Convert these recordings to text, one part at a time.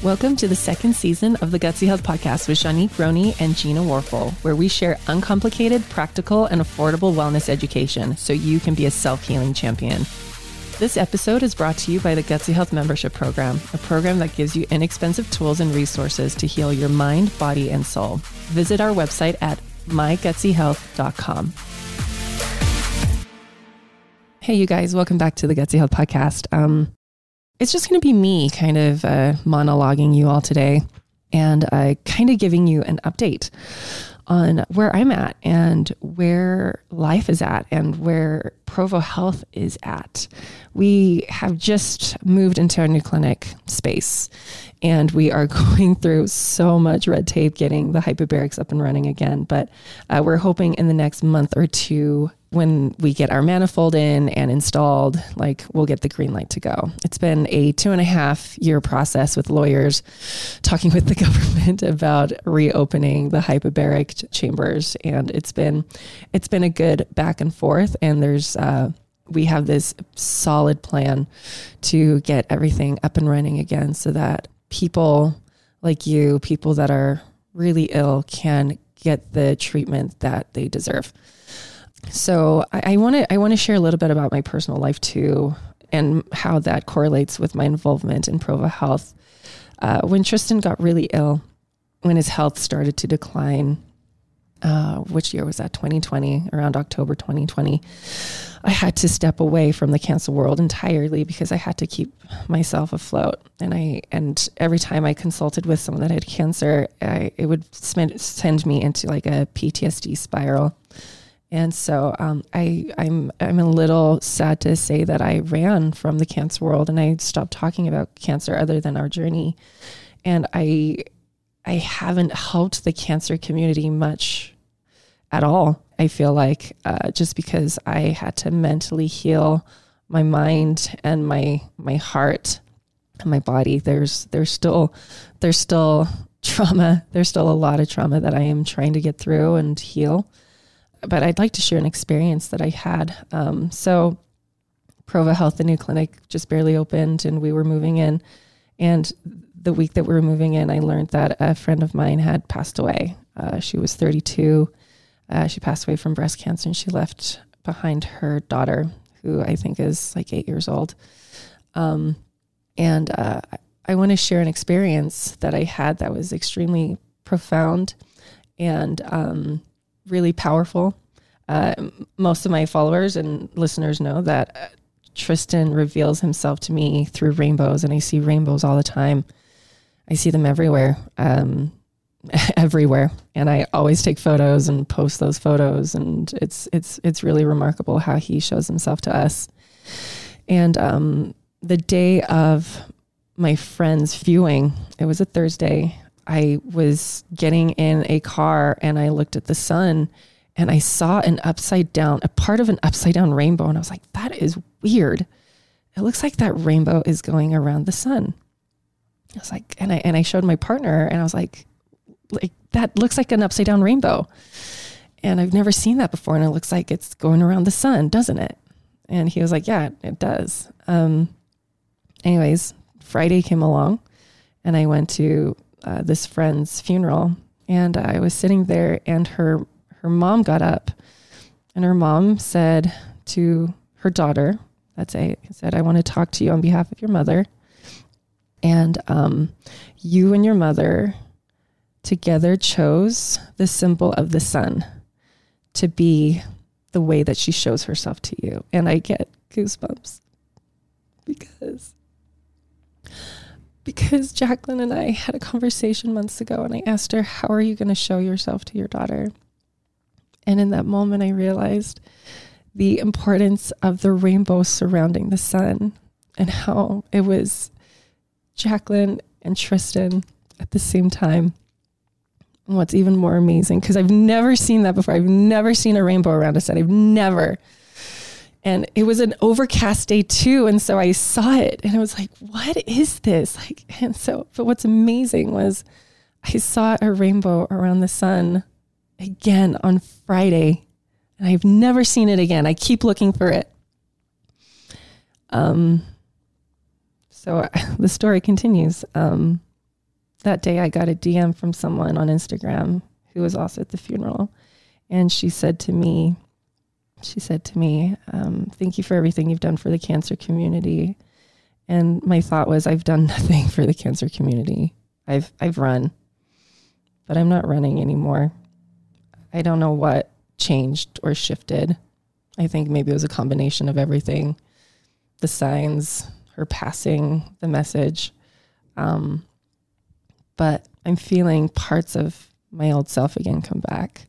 Welcome to the second season of the Gutsy Health Podcast with Juanique Roney and Gina Warfel, where we share uncomplicated, practical, and affordable wellness education so you can be a self healing champion. This episode is brought to you by the Gutsy Health Membership Program, a program that gives you inexpensive tools and resources to heal your mind, body, and soul. Visit our website at mygutsyhealth.com. Hey, you guys, welcome back to the Gutsy Health Podcast. Um, it's just going to be me kind of uh, monologuing you all today and uh, kind of giving you an update on where I'm at and where life is at and where Provo Health is at. We have just moved into our new clinic space and we are going through so much red tape getting the hyperbarics up and running again. But uh, we're hoping in the next month or two when we get our manifold in and installed, like we'll get the green light to go. It's been a two and a half year process with lawyers talking with the government about reopening the hyperbaric chambers, and it's been it's been a good back and forth. And there's uh, we have this solid plan to get everything up and running again, so that people like you, people that are really ill, can get the treatment that they deserve. So I want to I want to share a little bit about my personal life too, and how that correlates with my involvement in Provo Health. Uh, when Tristin got really ill, when his health started to decline, uh, which year was that? 2020, around October 2020. I had to step away from the cancer world entirely because I had to keep myself afloat. And I and every time I consulted with someone that had cancer, I, it would send me into like a PTSD spiral. And so um, I, I'm I'm a little sad to say that I ran from the cancer world and I stopped talking about cancer other than our journey, and I I haven't helped the cancer community much at all. I feel like uh, just because I had to mentally heal my mind and my my heart and my body. There's there's still there's still trauma. There's still a lot of trauma that I am trying to get through and heal but I'd like to share an experience that I had. Um, so, Provo Health, the new clinic, just barely opened, and we were moving in. And the week that we were moving in, I learned that a friend of mine had passed away. Uh, she was 32. Uh, she passed away from breast cancer, and she left behind her daughter, who I think is like eight years old. Um, and uh, I want to share an experience that I had that was extremely profound and um, really powerful. Uh, most of my followers and listeners know that uh, Tristin reveals himself to me through rainbows, and I see rainbows all the time. I see them everywhere, um, everywhere, and I always take photos and post those photos. And it's it's it's really remarkable how he shows himself to us. And um, the day of my friend's viewing, it was a Thursday. I was getting in a car and I looked at the sun and I saw an upside down, a part of an upside down rainbow. And I was like, that is weird. It looks like that rainbow is going around the sun. I was like, and I, and I showed my partner and I was like, like that looks like an upside down rainbow. And I've never seen that before. And it looks like it's going around the sun, doesn't it? And he was like, yeah, it does. Um, anyways, Friday came along and I went to uh, this friend's funeral, and I was sitting there, and her her mom got up, and her mom said to her daughter, "That's a said I want to talk to you on behalf of your mother, and um, you and your mother together chose the symbol of the sun to be the way that she shows herself to you, and I get goosebumps because." because Jacqueline and I had a conversation months ago and I asked her, How are you going to show yourself to your daughter? And in that moment, I realized the importance of the rainbow surrounding the sun and how it was Jacqueline and Tristin at the same time. what's even more amazing, because I've never seen that before. I've never seen a rainbow around a sun. I've never and it was an overcast day too and so i saw it and i was like what is this like and so but what's amazing was i saw a rainbow around the sun again on friday and i've never seen it again i keep looking for it um so the story continues um that day I got a DM from someone on Instagram who was also at the funeral. And she said to me, she said to me, um, Thank you for everything you've done for the cancer community. And my thought was, I've done nothing for the cancer community. I've I've run, but I'm not running anymore. I don't know what changed or shifted. I think maybe it was a combination of everything, the signs, her passing, the message. Um, but I'm feeling parts of my old self again come back.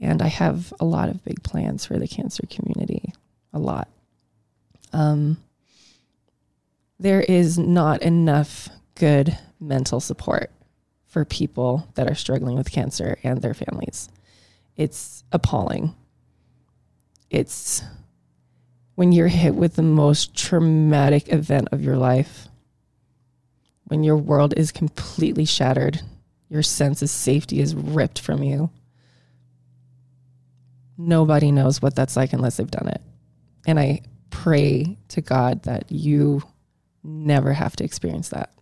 And I have a lot of big plans for the cancer community, a lot. Um, there is not enough good mental support for people that are struggling with cancer and their families. It's appalling. It's when you're hit with the most traumatic event of your life, when your world is completely shattered, your sense of safety is ripped from you nobody knows what that's like unless they've done it. And I pray to God that you never have to experience that.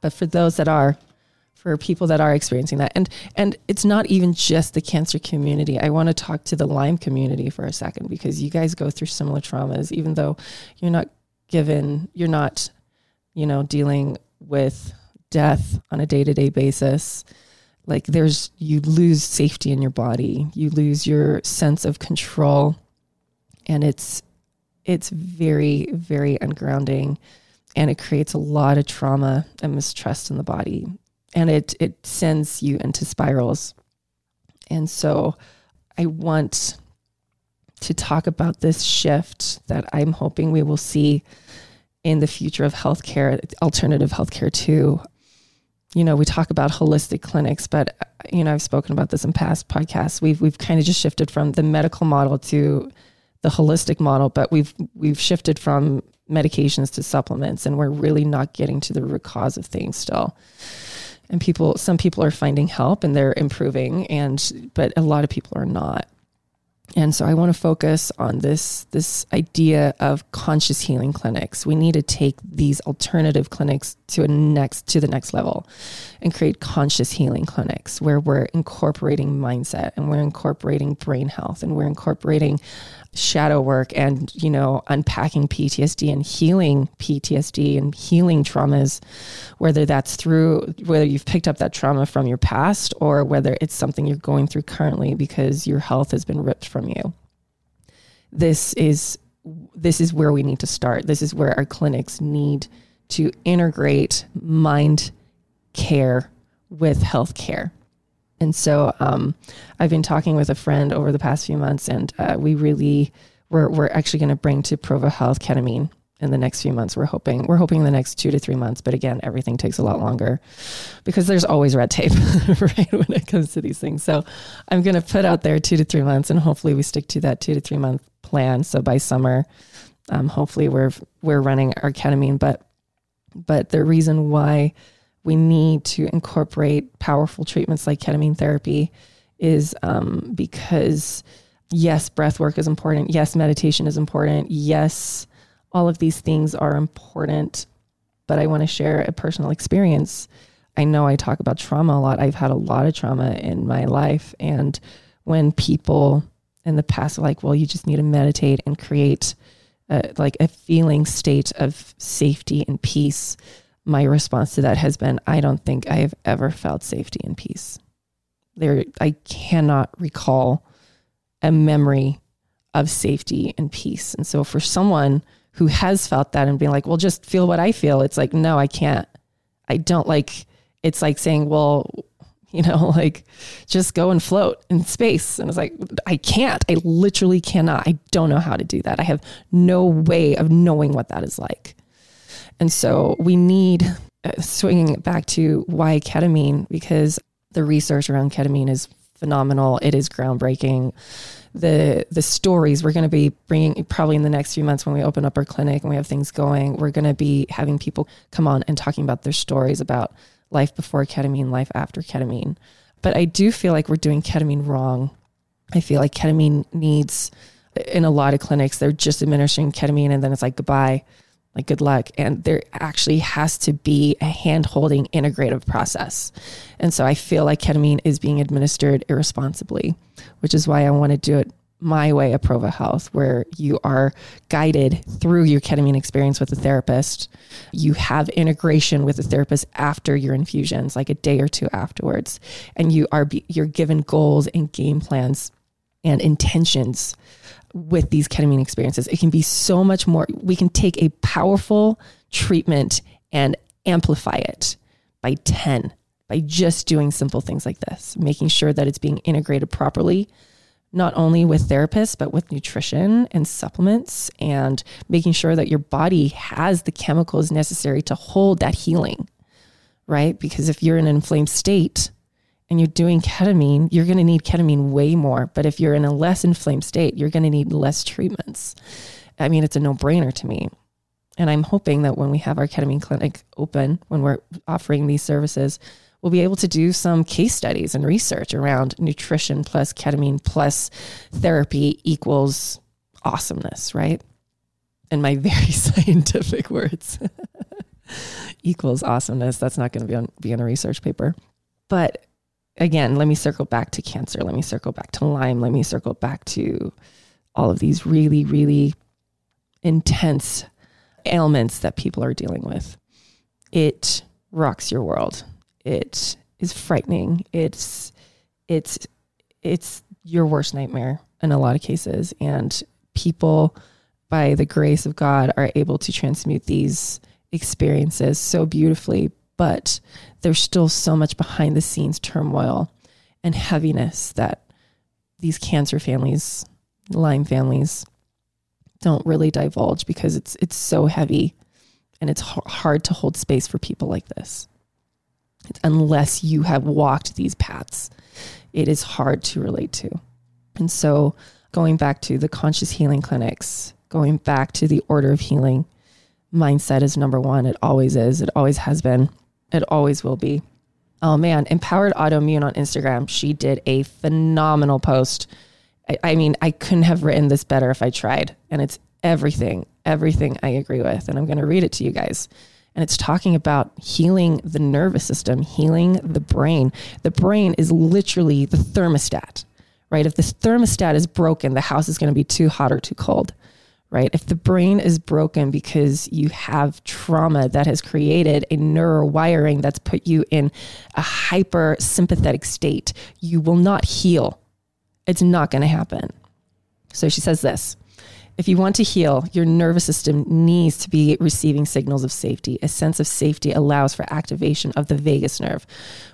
But for those that are, for people that are experiencing that, and and it's not even just the cancer community. I want to talk to the Lyme community for a second because you guys go through similar traumas, even though you're not given, you're not, you know, dealing with death on a day to day basis. Like there's you lose safety in your body. You lose your sense of control. And it's it's very very ungrounding. And it creates a lot of trauma and mistrust in the body and it it sends you into spirals and so i want to talk about this shift that i'm hoping we will see in the future of healthcare alternative healthcare too you know, we talk about holistic clinics, but you know, I've spoken about this in past podcasts. We've we've kind of just shifted from the medical model to the holistic model, but we've we've shifted from medications to supplements, and we're really not getting to the root cause of things still. And people, some people are finding help and they're improving, and but a lot of people are not. And so I want to focus on this this idea of conscious healing clinics. We need to take these alternative clinics to a next to the next level and create conscious healing clinics where we're incorporating mindset and we're incorporating brain health and we're incorporating shadow work and you know unpacking PTSD and healing PTSD and healing traumas whether that's through whether you've picked up that trauma from your past or whether it's something you're going through currently because your health has been ripped from you. This is this is where we need to start. This is where our clinics need to integrate mind care with health care and so um, I've been talking with a friend over the past few months, and uh, we really we're we're actually going to bring to Provo Health ketamine in the next few months. We're hoping we're hoping in the next two to three months, but again, everything takes a lot longer because there's always red tape, right, when it comes to these things. So I'm going to put out there two to three months, and hopefully we stick to that two to three month plan. So by summer, um, hopefully we're we're running our ketamine, but but the reason why we need to incorporate powerful treatments like ketamine therapy is um, because yes, breath work is important. Yes, meditation is important. Yes, all of these things are important. But I want to share a personal experience. I know I talk about trauma a lot. I've had a lot of trauma in my life. And when people in the past are like, well, you just need to meditate and create a, like a feeling state of safety and peace my response to that has been I don't think I have ever felt safety and peace. There I cannot recall a memory of safety and peace. And so for someone who has felt that and being like, well, just feel what I feel, it's like, no, I can't. I don't like it's like saying, well, you know, like just go and float in space. And it's like, I can't. I literally cannot. I don't know how to do that. I have no way of knowing what that is like. And so we need uh, swinging back to why ketamine because the research around ketamine is phenomenal. It is groundbreaking. The the stories we're going to be bringing probably in the next few months when we open up our clinic and we have things going, we're going to be having people come on and talking about their stories about life before ketamine, life after ketamine. But I do feel like we're doing ketamine wrong. I feel like ketamine needs in a lot of clinics they're just administering ketamine and then it's like goodbye like good luck. And there actually has to be a hand holding integrative process. And so i feel like ketamine is being administered irresponsibly which is why i want to do it my way at Provo Health, where you are guided through your ketamine experience with a therapist. You have integration with a therapist after your infusions, like a day or two afterwards, and you are you're given goals and game plans and intentions with these ketamine experiences. It can be so much more. We can take a powerful treatment and amplify it by 10 by just doing simple things like this, making sure that it's being integrated properly, not only with therapists, but with nutrition and supplements and making sure that your body has the chemicals necessary to hold that healing, right? Because if you're in an inflamed state, and you're doing ketamine, you're going to need ketamine way more. But if you're in a less inflamed state, you're going to need less treatments. I mean, it's a no brainer to me. And I'm hoping that when we have our ketamine clinic open, when we're offering these services, we'll be able to do some case studies and research around nutrition plus ketamine plus therapy equals awesomeness, right? In my very scientific words, equals awesomeness. That's not going to be on, be in a research paper. But again, let me circle back to cancer. Let me circle back to Lyme. Let me circle back to all of these really, really intense ailments that people are dealing with. It rocks your world. It is frightening. It's it's it's your worst nightmare in a lot of cases and people by the grace of God are able to transmute these experiences so beautifully but there's still so much behind the scenes turmoil and heaviness that these cancer families, Lyme families, don't really divulge because it's it's so heavy and it's hard to hold space for people like this. Unless you have walked these paths, it is hard to relate to. And so, going back to the conscious healing clinics, going back to the order of healing, mindset is number one. It always is, it always has been. It always will be. Oh man, Empowered Autoimmune on Instagram. She did a phenomenal post. I, I mean, I couldn't have written this better if I tried. And it's everything, everything I agree with. And I'm going to read it to you guys. And it's talking about healing the nervous system, healing the brain. The brain is literally the thermostat, right? If the thermostat is broken, the house is going to be too hot or too cold right? If the brain is broken because you have trauma that has created a neurowiring that's put you in a hyper sympathetic state, you will not heal. It's not going to happen. So she says this if you want to heal, your nervous system needs to be receiving signals of safety. A sense of safety allows for activation of the vagus nerve,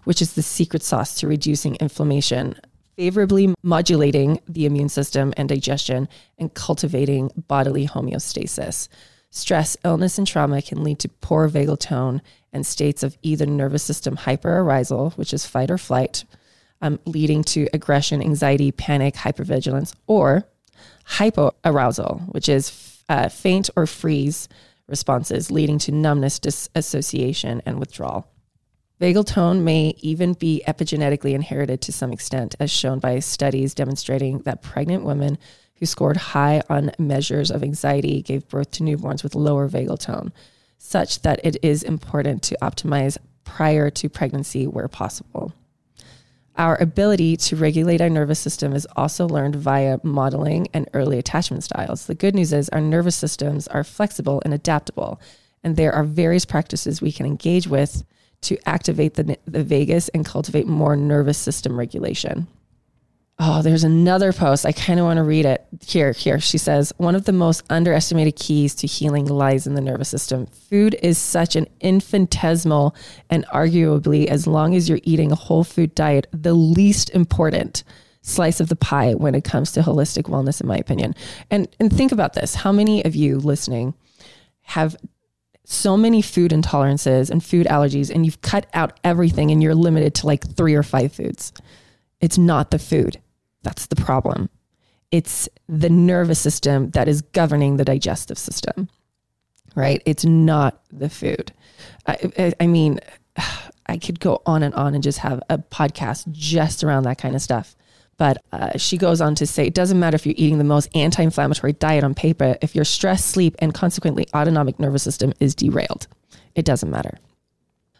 which is the secret sauce to reducing inflammation favorably modulating the immune system and digestion and cultivating bodily homeostasis. Stress, illness, and trauma can lead to poor vagal tone and states of either nervous system hyperarousal, which is fight or flight, um, leading to aggression, anxiety, panic, hypervigilance, or hypoarousal, which is uh, faint or freeze responses, leading to numbness, disassociation, and withdrawal. Vagal tone may even be epigenetically inherited to some extent, as shown by studies demonstrating that pregnant women who scored high on measures of anxiety gave birth to newborns with lower vagal tone, such that it is important to optimize prior to pregnancy where possible. Our ability to regulate our nervous system is also learned via modeling and early attachment styles. The good news is our nervous systems are flexible and adaptable, and there are various practices we can engage with to activate the, the vagus and cultivate more nervous system regulation. Oh, there's another post. I kind of want to read it. Here, here. She says, one of the most underestimated keys to healing lies in the nervous system. Food is such an infinitesimal and arguably, as long as you're eating a whole food diet, the least important slice of the pie when it comes to holistic wellness, in my opinion. And and think about this. How many of you listening have so many food intolerances and food allergies, and you've cut out everything and you're limited to like three or five foods. It's not the food. That's the problem. It's the nervous system that is governing the digestive system, right? It's not the food. I, I, I mean, I could go on and on and just have a podcast just around that kind of stuff. But uh, she goes on to say it doesn't matter if you're eating the most anti inflammatory diet on paper, if your stress, sleep, and consequently autonomic nervous system is derailed, it doesn't matter.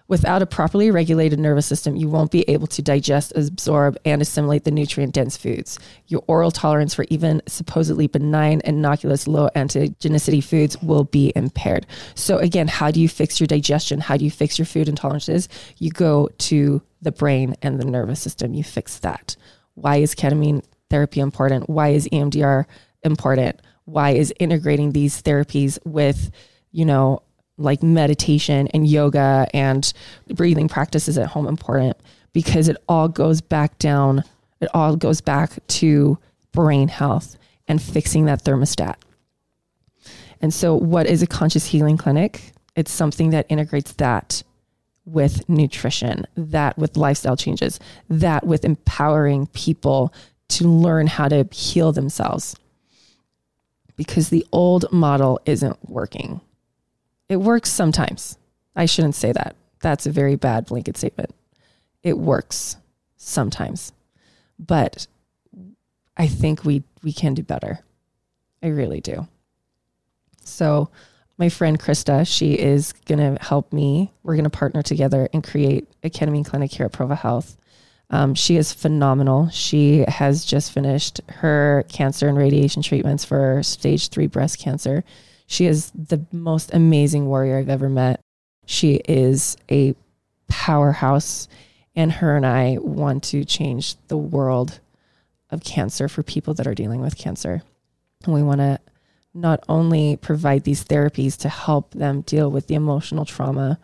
Without a properly regulated nervous system, you won't be able to digest, absorb, and assimilate the nutrient dense foods. Your oral tolerance for even supposedly benign, innocuous, low antigenicity foods will be impaired. So, again, how do you fix your digestion? How do you fix your food intolerances? You go to the brain and the nervous system, you fix that. Why is ketamine therapy important? Why is EMDR important? Why is integrating these therapies with, you know, like meditation and yoga and breathing practices at home important because it all goes back down, it all goes back to brain health and fixing that thermostat. And so, what is a conscious healing clinic? It's something that integrates that with nutrition, that with lifestyle changes, that with empowering people to learn how to heal themselves. Because the old model isn't working. It works sometimes. I shouldn't say that. That's a very bad blanket statement. It works sometimes. But I think we we can do better. I really do. So my friend Krista, she is going to help me. We're going to partner together and create a ketamine clinic here at Provo Health. Um, she is phenomenal. She has just finished her cancer and radiation treatments for stage three breast cancer. She is the most amazing warrior I've ever met. She is a powerhouse, and her and I want to change the world of cancer for people that are dealing with cancer. And we want to not only provide these therapies to help them deal with the emotional trauma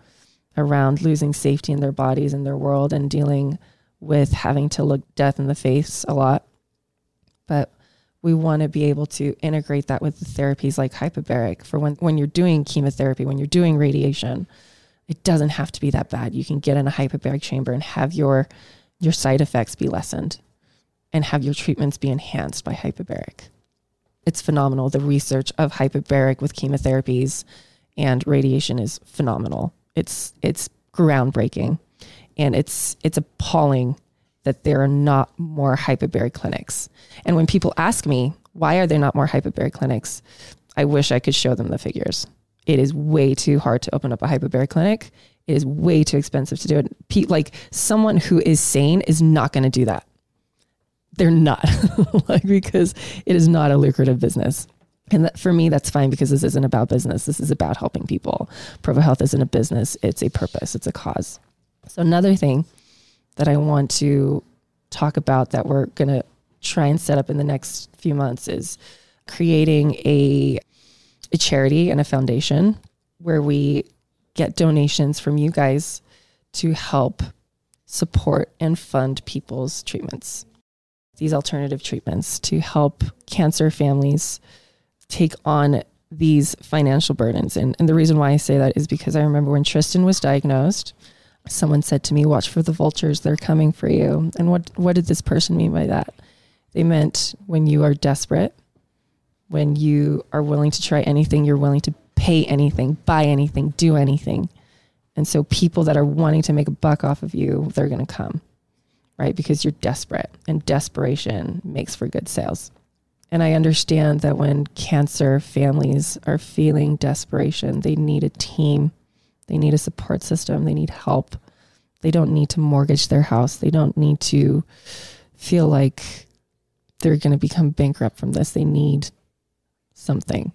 around losing safety in their bodies and their world and dealing with having to look death in the face a lot, but we want to be able to integrate that with the therapies like hyperbaric for when, when you're doing chemotherapy, when you're doing radiation. It doesn't have to be that bad. You can get in a hyperbaric chamber and have your your side effects be lessened and have your treatments be enhanced by hyperbaric. It's phenomenal. The research of hyperbaric with chemotherapies and radiation is phenomenal. It's it's groundbreaking and it's it's appalling that there are not more hyperbaric clinics. And when people ask me, why are there not more hyperbaric clinics? I wish I could show them the figures. It is way too hard to open up a hyperbaric clinic. It is way too expensive to do it. Like someone who is sane is not going to do that. They're not, like because it is not a lucrative business. And that, for me, that's fine because this isn't about business. This is about helping people. Provo Health isn't a business; it's a purpose. It's a cause. So another thing that I want to talk about that we're going to try and set up in the next few months is creating a a charity and a foundation where we get donations from you guys to help support and fund people's treatments. These alternative treatments to help cancer families take on these financial burdens. And, and the reason why I say that is because I remember when Tristin was diagnosed, someone said to me, "Watch for the vultures; they're coming for you." And what what did this person mean by that? They meant when you are desperate, when you are willing to try anything, you're willing to pay anything, buy anything, do anything. And so people that are wanting to make a buck off of you, they're going to come, right? Because you're desperate, and desperation makes for good sales. And I understand that when cancer families are feeling desperation, they need a team they need a support system. They need help. They don't need to mortgage their house. They don't need to feel like they're going to become bankrupt from this. They need something.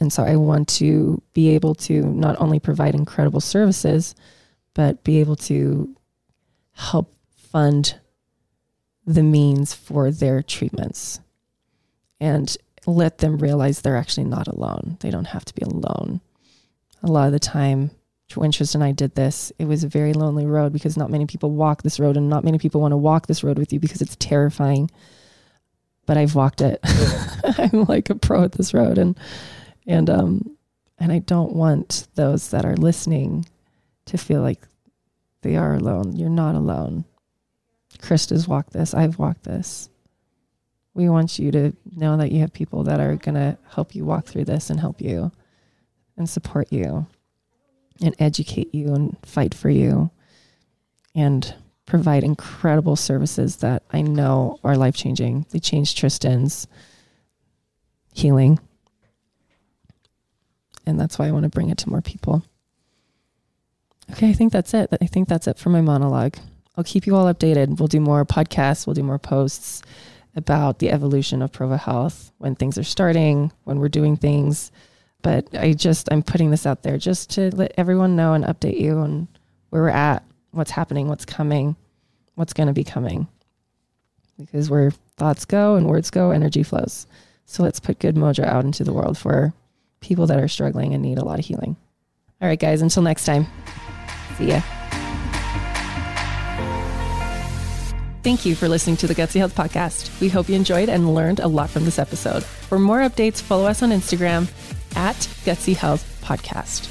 And so I want to be able to not only provide incredible services, but be able to help fund the means for their treatments and let them realize they're actually not alone. They don't have to be alone a lot of the time when Tristin and I did this, it was a very lonely road because not many people walk this road and not many people want to walk this road with you because it's terrifying. But I've walked it. I'm like a pro at this road and and um and I don't want those that are listening to feel like they are alone. You're not alone. Krista's walked this. I've walked this. We want you to know that you have people that are going to help you walk through this and help you and support you and educate you and fight for you and provide incredible services that I know are life changing. They changed Tristin's healing. And that's why I want to bring it to more people. Okay, I think that's it. I think that's it for my monologue. I'll keep you all updated. We'll do more podcasts, we'll do more posts about the evolution of Provo Health when things are starting, when we're doing things. But I just, I'm putting this out there just to let everyone know and update you on where we're at, what's happening, what's coming, what's going to be coming. Because where thoughts go and words go, energy flows. So let's put good mojo out into the world for people that are struggling and need a lot of healing. All right, guys, until next time. See ya. Thank you for listening to the Gutsy Health Podcast. We hope you enjoyed and learned a lot from this episode. For more updates, follow us on Instagram at Gutsy Health Podcast.